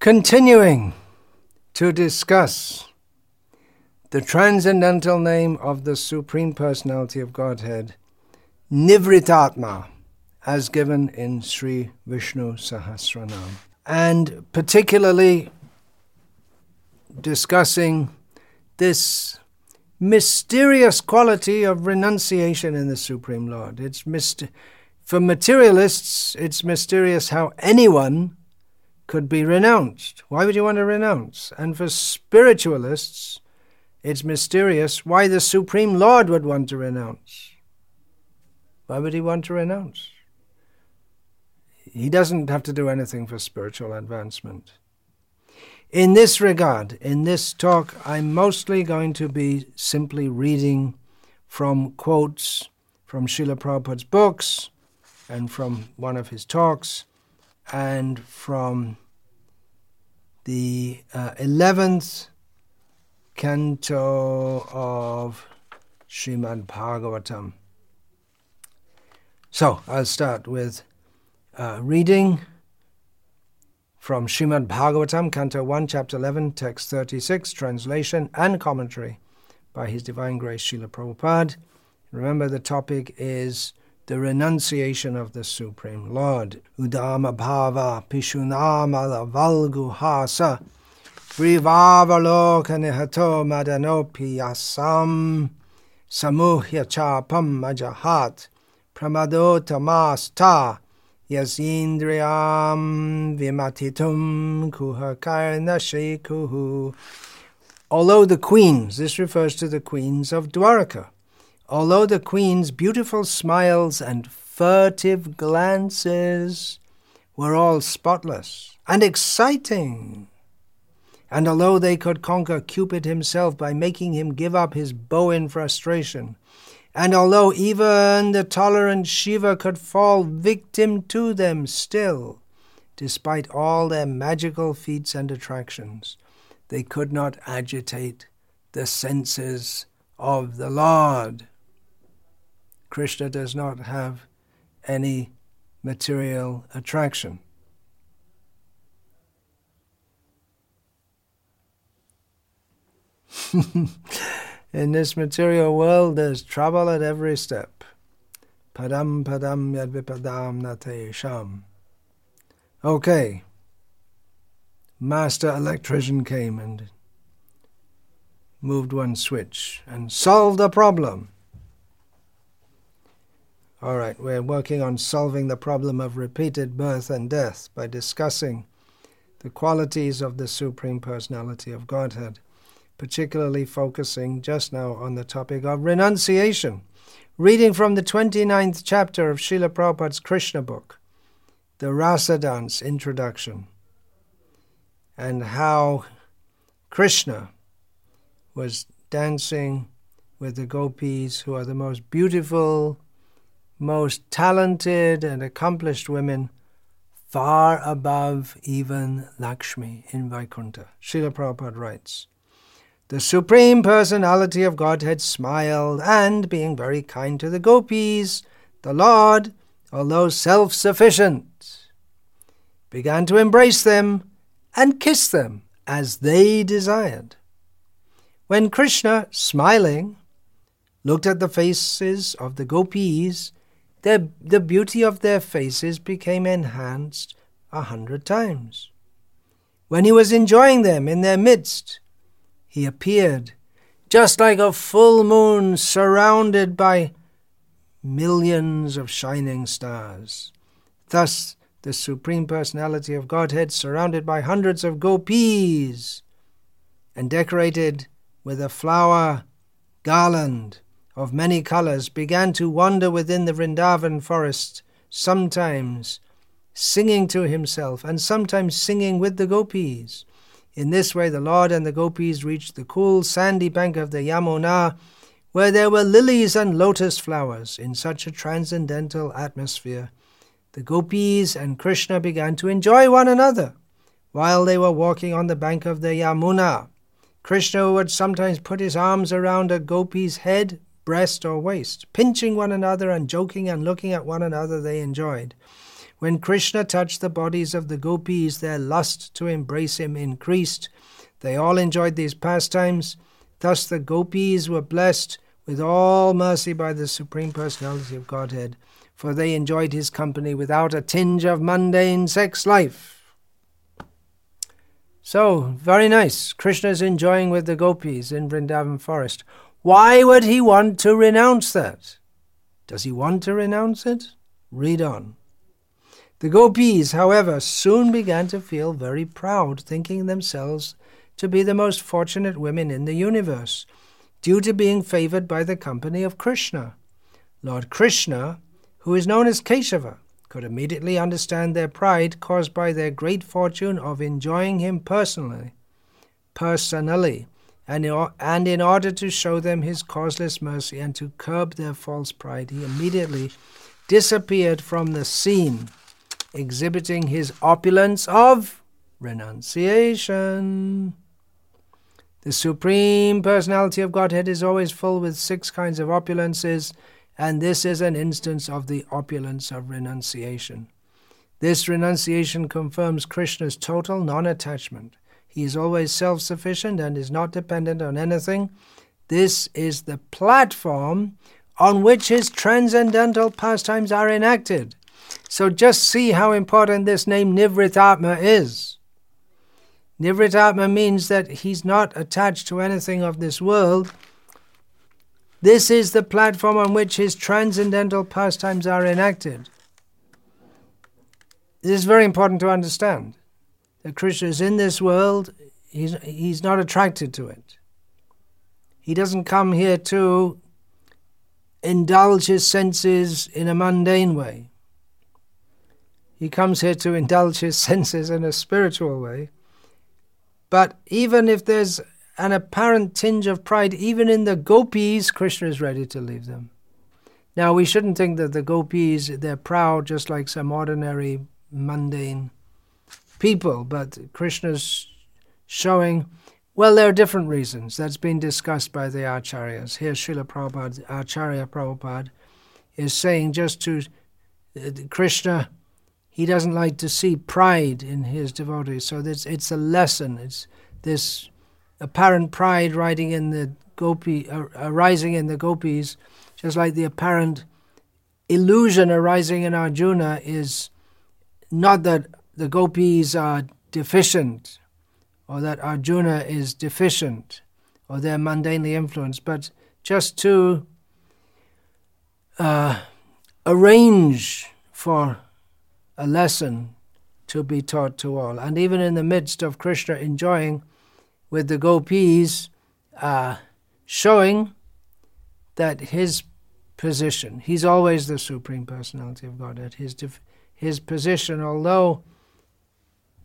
Continuing to discuss the transcendental name of the Supreme Personality of Godhead, Nivrttatma, as given in Sri Vishnu Sahasranam, and particularly discussing this mysterious quality of renunciation in the Supreme Lord. It's myst- for materialists, it's mysterious how anyone could be renounced. Why would you want to renounce? And for spiritualists, it's mysterious why the Supreme Lord would want to renounce. Why would he want to renounce? He doesn't have to do anything for spiritual advancement. In this regard, in this talk, I'm mostly going to be simply reading from quotes from Srila Prabhupada's books and from one of his talks and from the uh, 11th canto of Srimad Bhagavatam. So I'll start with uh, reading from Srimad Bhagavatam, Canto 1, Chapter 11, Text 36, translation and commentary by His Divine Grace Srila Prabhupada. Remember, the topic is the renunciation of the Supreme Lord. Udama bhava pishunama valgu hasa vrivavaloka madanopi yasam samuhya chapam majahat pramadotamasta yasindriyam vimatitum kuhakarna shekuhu. Although the queens, this refers to the queens of Dwaraka, although the queen's beautiful smiles and furtive glances were all spotless and exciting, and although they could conquer Cupid himself by making him give up his bow in frustration, and although even the tolerant Shiva could fall victim to them still, despite all their magical feats and attractions, they could not agitate the senses of the Lord. Krishna does not have any material attraction. In this material world, there's trouble at every step. Padam padam yadvipadam natesham. Okay. Master electrician came and moved one switch and solved the problem. All right, we're working on solving the problem of repeated birth and death by discussing the qualities of the Supreme Personality of Godhead, particularly focusing just now on the topic of renunciation. Reading from the 29th chapter of Srila Prabhupada's Krishna book, the Rasa Dance Introduction, and how Krishna was dancing with the gopis, who are the most beautiful most talented and accomplished women, far above even Lakshmi in Vaikuntha. Srila Prabhupada writes, The Supreme Personality of Godhead smiled, and being very kind to the gopis, the Lord, although self sufficient, began to embrace them and kiss them as they desired. When Krishna, smiling, looked at the faces of the gopis, their, the beauty of their faces became enhanced a hundred times. When he was enjoying them in their midst, he appeared just like a full moon surrounded by millions of shining stars. Thus, the Supreme Personality of Godhead, surrounded by hundreds of gopis and decorated with a flower garland of many colours began to wander within the Vrindavan forest, sometimes singing to himself and sometimes singing with the gopis. In this way, the Lord and the gopis reached the cool sandy bank of the Yamuna, where there were lilies and lotus flowers in such a transcendental atmosphere. The gopis and Krishna began to enjoy one another while they were walking on the bank of the Yamuna. Krishna would sometimes put his arms around a gopi's head breast or waist, pinching one another and joking and looking at one another they enjoyed. When Krishna touched the bodies of the gopis, their lust to embrace him increased. They all enjoyed these pastimes. Thus the gopis were blessed with all mercy by the Supreme Personality of Godhead, for they enjoyed his company without a tinge of mundane sex life. So, very nice. Krishna is enjoying with the gopis in Vrindavan forest. Why would he want to renounce that? Does he want to renounce it? Read on. The gopis, however, soon began to feel very proud, thinking themselves to be the most fortunate women in the universe, due to being favored by the company of Krishna. Lord Krishna, who is known as Keshava, could immediately understand their pride caused by their great fortune of enjoying him personally, personally, and, and in order to show them his causeless mercy and to curb their false pride, he immediately disappeared from the scene exhibiting his opulence of renunciation. The Supreme Personality of Godhead is always full with six kinds of opulences, and this is an instance of the opulence of renunciation. This renunciation confirms Krishna's total non attachment. He is always self sufficient and is not dependent on anything. This is the platform on which his transcendental pastimes are enacted. So just see how important this name Nivrttatma is. Nivrttatma means that he's not attached to anything of this world. This is the platform on which his transcendental pastimes are enacted. This is very important to understand. That Krishna is in this world, he's, he's not attracted to it. He doesn't come here to indulge his senses in a mundane way. He comes here to indulge his senses in a spiritual way. But even if there's an apparent tinge of pride, even in the gopis, Krishna is ready to leave them. Now, we shouldn't think that the gopis, they're proud just like some ordinary, mundane people, but Krishna's showing, well, there are different reasons. That's been discussed by the acharyas. Here, Srila Prabhupada, Acharya Prabhupada, is saying just to uh, Krishna, he doesn't like to see pride in his devotees. So it's, it's a lesson. It's this apparent pride riding in the gopi, uh, arising in the gopis, just like the apparent illusion arising in Arjuna is not that the gopis are deficient or that Arjuna is deficient or they're mundanely influenced, but just to uh, arrange for a lesson to be taught to all. And even in the midst of Krishna enjoying with the gopis, uh, showing that his position, he's always the Supreme Personality of Godhead, his, his position, although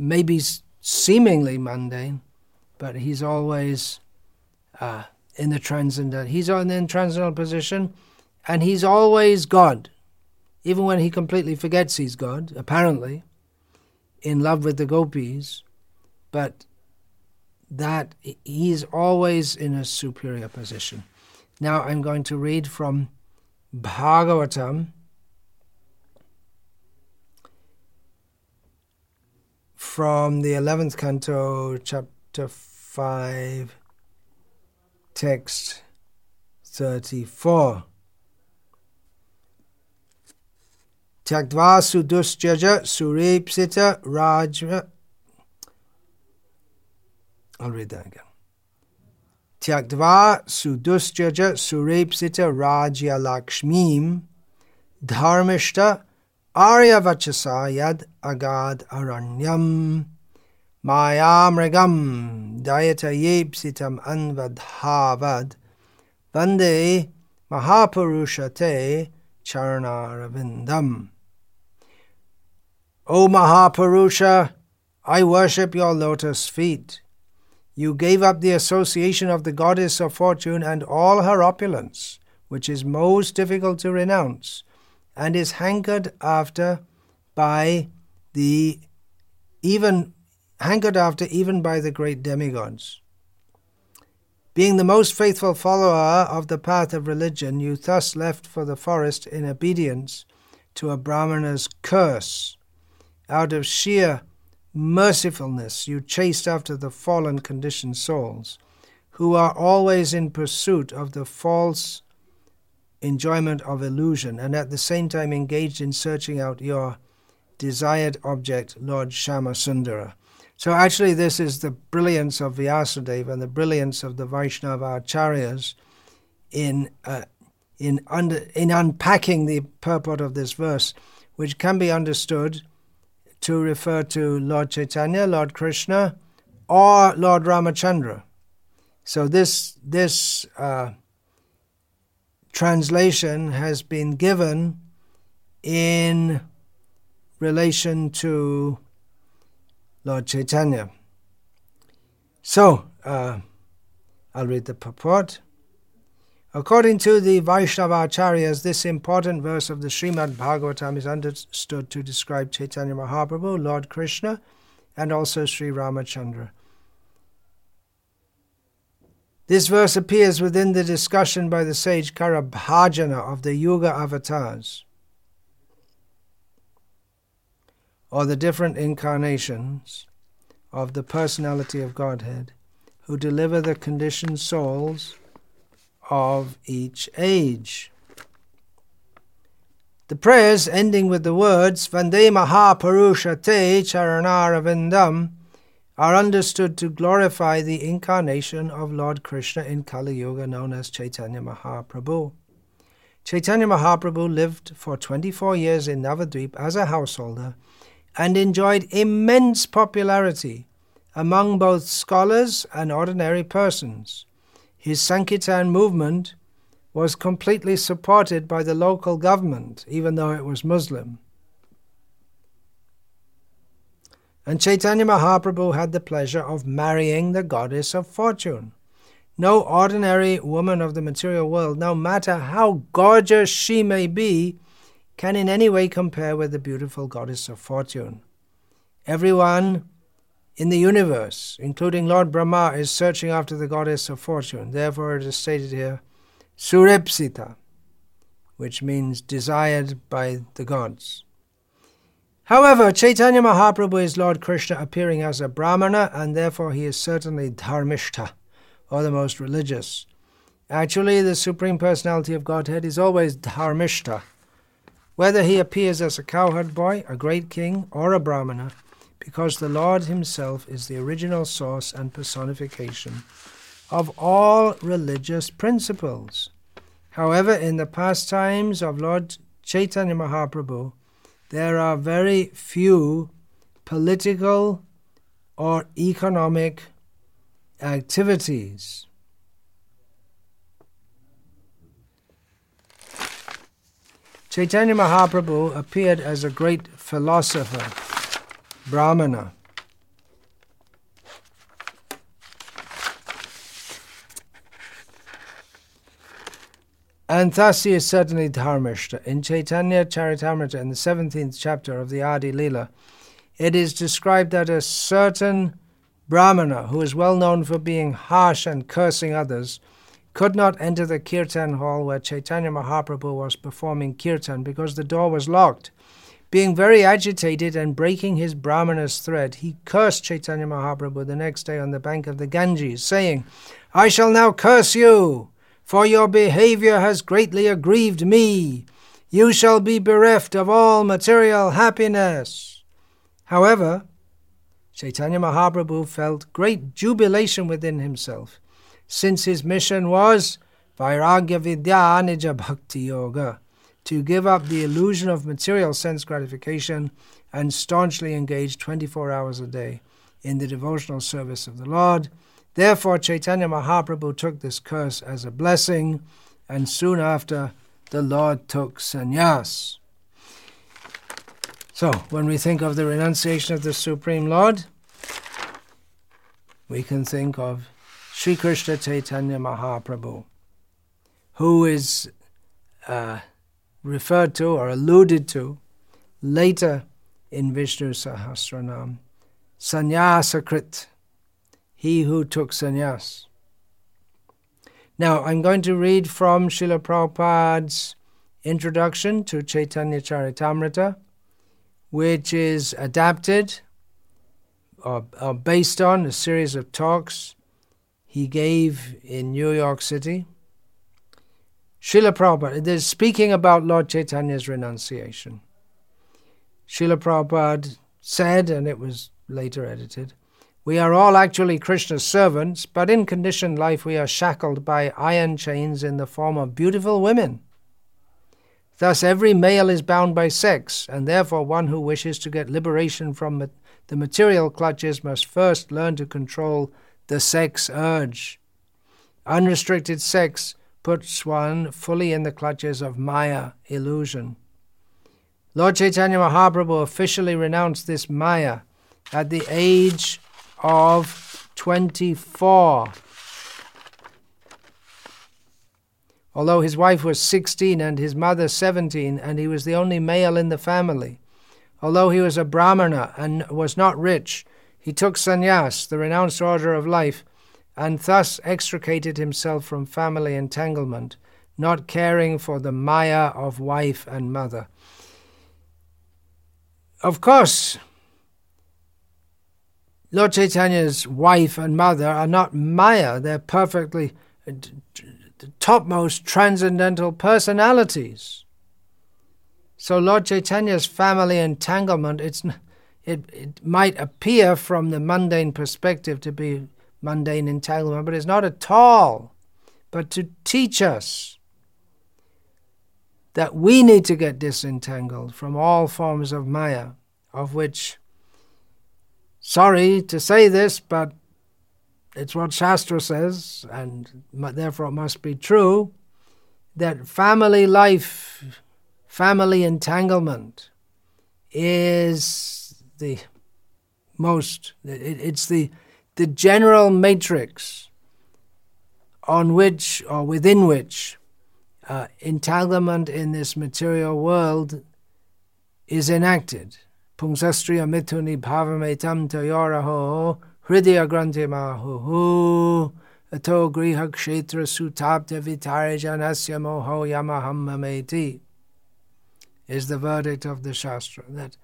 maybe seemingly mundane, but he's always uh, in the transcendent. He's in the transcendental position, and he's always God even when he completely forgets he's God, apparently, in love with the gopis, but that he's always in a superior position. Now I'm going to read from Bhagavatam. from the 11th canto, chapter 5, text 34. Tyaktva sudusjaja suripsita rajva. I'll read that again. Tyaktva sudusjaja suripsita rajya lakshmim dharmishta aryavachasa yad agad aranyam mayamrigam dayata yepsitam anvadhavad vande mahapurushate charanaravindam. O Mahapurusha, I worship your lotus feet. You gave up the association of the goddess of fortune and all her opulence, which is most difficult to renounce, and is hankered after by the even hankered after even by the great demigods. Being the most faithful follower of the path of religion, you thus left for the forest in obedience to a Brahmana's curse out of sheer mercifulness, you chased after the fallen conditioned souls, who are always in pursuit of the false enjoyment of illusion and at the same time engaged in searching out your desired object, Lord Shyamasundara. So actually, this is the brilliance of Vyasadeva and the brilliance of the Vaishnava acharyas in uh, in under in unpacking the purport of this verse, which can be understood to refer to Lord Chaitanya, Lord Krishna, or Lord Ramachandra. So this this uh, translation has been given in relation to Lord Chaitanya. So, uh, I'll read the purport. According to the Vaishnavacharyas, this important verse of the Srimad Bhagavatam is understood to describe Chaitanya Mahaprabhu, Lord Krishna, and also Sri Ramachandra. This verse appears within the discussion by the sage Karabhajana of the Yuga avatars, or the different incarnations of the personality of Godhead, who deliver the conditioned souls of each age. The prayers ending with the words Vande Mahapurusha Te Charanaravindam are understood to glorify the incarnation of Lord Krishna in Kali Yuga known as Chaitanya Mahaprabhu. Chaitanya Mahaprabhu lived for 24 years in Navadvip as a householder and enjoyed immense popularity among both scholars and ordinary persons. His Sankirtan movement was completely supported by the local government, even though it was Muslim. And Chaitanya Mahaprabhu had the pleasure of marrying the goddess of fortune. No ordinary woman of the material world, no matter how gorgeous she may be, can in any way compare with the beautiful goddess of fortune. Everyone in the universe, including Lord Brahma, is searching after the goddess of fortune. Therefore, it is stated here, Surepsita, which means desired by the gods. However, Chaitanya Mahaprabhu is Lord Krishna appearing as a Brahmana, and therefore he is certainly Dharmishta, or the most religious. Actually, the Supreme Personality of Godhead is always Dharmishta, whether he appears as a cowherd boy, a great king, or a Brahmana, because the Lord himself is the original source and personification of all religious principles. However, in the pastimes of Lord Chaitanya Mahaprabhu, there are very few political or economic activities. Chaitanya Mahaprabhu appeared as a great philosopher, Brahmana. And thus he is certainly dharmishta. In Chaitanya Charitamrita, in the 17th chapter of the Adi Lila, it is described that a certain Brahmana, who is well known for being harsh and cursing others, could not enter the kirtan hall where Chaitanya Mahaprabhu was performing kirtan because the door was locked. Being very agitated and breaking his Brahmana's thread, he cursed Chaitanya Mahaprabhu the next day on the bank of the Ganges, saying, I shall now curse you for your behavior has greatly aggrieved me. You shall be bereft of all material happiness. However, Chaitanya Mahaprabhu felt great jubilation within himself, since his mission was Vairagya Vidya Nija Bhakti Yoga, to give up the illusion of material sense gratification and staunchly engage 24 hours a day in the devotional service of the Lord Therefore, Chaitanya Mahaprabhu took this curse as a blessing, and soon after, the Lord took sannyas. So, when we think of the renunciation of the Supreme Lord, we can think of Sri Krishna Chaitanya Mahaprabhu, who is uh, referred to or alluded to later in Vishnu Sahasranam, Sannyasakrit he who took sannyas. Now, I'm going to read from Srila Prabhupada's introduction to Chaitanya Charitamrita, which is adapted or, or based on a series of talks he gave in New York City. Srila Prabhupada is speaking about Lord Chaitanya's renunciation. Srila Prabhupada said, and it was later edited, we are all actually Krishna's servants, but in conditioned life we are shackled by iron chains in the form of beautiful women. Thus, every male is bound by sex, and therefore one who wishes to get liberation from the material clutches must first learn to control the sex urge. Unrestricted sex puts one fully in the clutches of Maya, illusion. Lord Chaitanya Mahaprabhu officially renounced this Maya at the age of 24. although his wife was 16 and his mother 17, and he was the only male in the family. Although he was a brahmana and was not rich, he took sannyas, the renounced order of life, and thus extricated himself from family entanglement, not caring for the maya of wife and mother. Of course, Lord Chaitanya's wife and mother are not maya, they're perfectly uh, the topmost transcendental personalities. So Lord Chaitanya's family entanglement, it's, it, it might appear from the mundane perspective to be mundane entanglement, but it's not at all. But to teach us that we need to get disentangled from all forms of Maya, of which, sorry to say this, but it's what Shastra says, and therefore it must be true, that family life, family entanglement is the most, it's the, the general matrix on which or within which uh, entanglement in this material world is enacted. Pungsastriya mithuni bhavametam tayoraho Hridaya Grante Mahu Ato Griha Kshetra Sutapta Vitare Janasya Moho Yamahammameti is the verdict of the Shastra that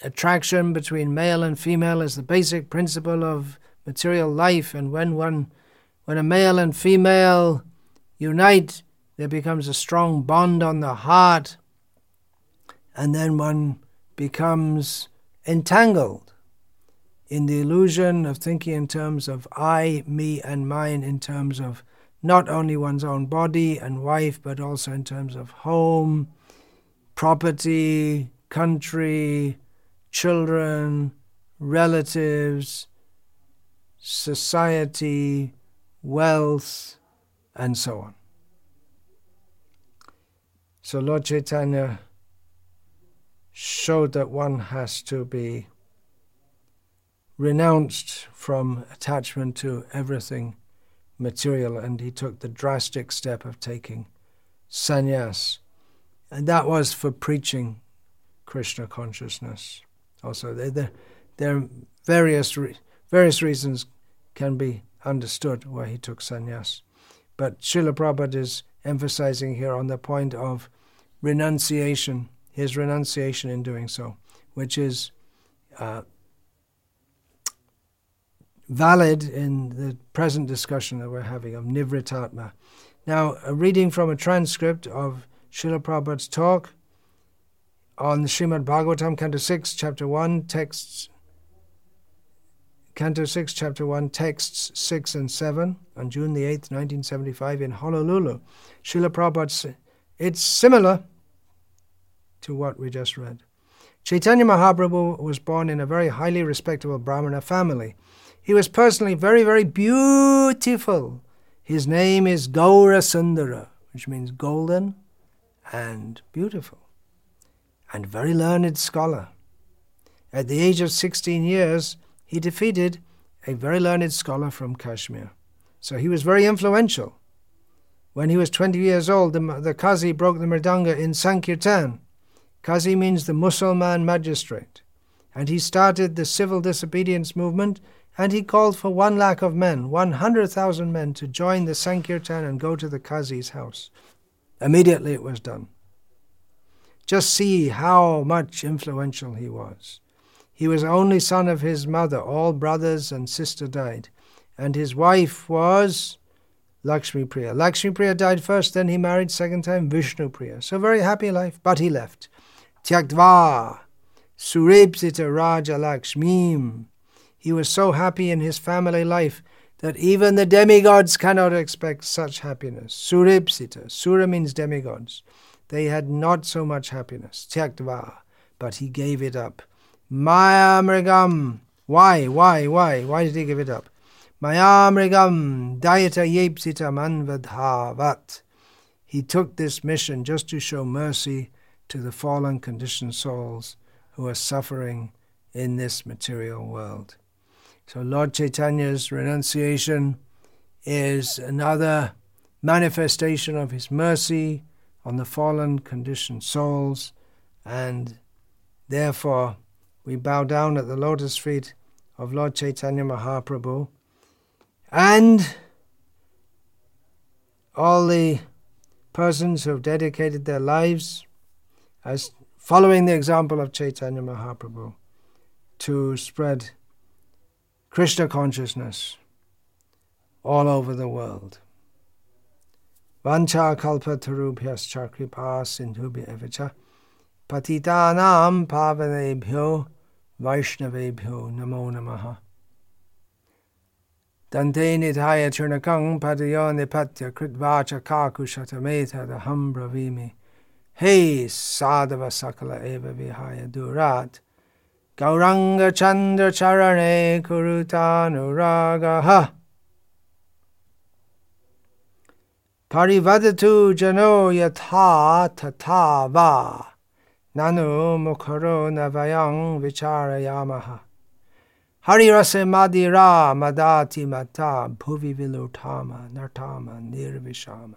attraction between male and female is the basic principle of material life, and when one when a male and female unite, there becomes a strong bond on the heart, and then one becomes entangled in the illusion of thinking in terms of I, me, and mine, in terms of not only one's own body and wife, but also in terms of home, property, country, children, relatives, society, wealth, and so on. So Lord Chaitanya showed that one has to be renounced from attachment to everything material and he took the drastic step of taking sannyas. And that was for preaching Krishna consciousness. Also, there, there, are various, re- various reasons can be understood why he took sannyas. But Srila Prabhupada is emphasizing here on the point of renunciation, his renunciation in doing so, which is uh, valid in the present discussion that we're having of Nivrttatma. Now, a reading from a transcript of Srila Prabhupada's talk on Srimad Bhagavatam, Canto 6, Chapter 1, texts, Canto 6, Chapter 1, texts 6 and 7, on June the 8th, 1975, in Honolulu. Srila Prabhupada, it's similar to what we just read. Chaitanya Mahaprabhu was born in a very highly respectable Brahmana family. He was personally very, very beautiful. His name is Gaura Sundara, which means golden and beautiful, and very learned scholar. At the age of 16 years, he defeated a very learned scholar from Kashmir. So he was very influential. When he was 20 years old, the, the Qazi broke the Mridanga in Sankirtan. Qazi means the Mussalman magistrate. And he started the civil disobedience movement and he called for one lakh of men, 100,000 men, to join the Sankirtan and go to the Qazi's house. Immediately it was done. Just see how much influential he was. He was only son of his mother. All brothers and sister died. And his wife was Lakshmi Priya. Lakshmi Priya died first, then he married second time Vishnu Priya. So very happy life, but he left. Tyaktva Surepsita Raja Lakshmim. He was so happy in his family life that even the demigods cannot expect such happiness. Surepsita. Sura means demigods. They had not so much happiness. Tyaktva. But he gave it up. Maya Mrigam. Why? Why? Why? Why did he give it up? Maya Mrigam Dayata Yepsita Manvadhavat. He took this mission just to show mercy to the fallen conditioned souls who are suffering in this material world. So Lord Chaitanya's renunciation is another manifestation of his mercy on the fallen conditioned souls and therefore we bow down at the lotus feet of Lord Chaitanya Mahaprabhu and all the persons who have dedicated their lives as following the example of Chaitanya Mahaprabhu to spread Krishna consciousness all over the world. Vancha kalpa tarubhyascha kripa sindhubhya evacha patitanam pavanebhyo vaishnavebhyo namo namaha. Dante nithaya churnakang padayo nipatya kritvacha kakushatameta daham bravimi. Hey sadhava sakala eva vihaya durat. Gauranga Chandra Charane Kurutanuragaha Parivadatu Jano Yatha Tatava Nanu Mukharo Navayang Vicharayamaha Harirase Madira Madati Mata Bhuvi Vilutama Nartama Nirvishama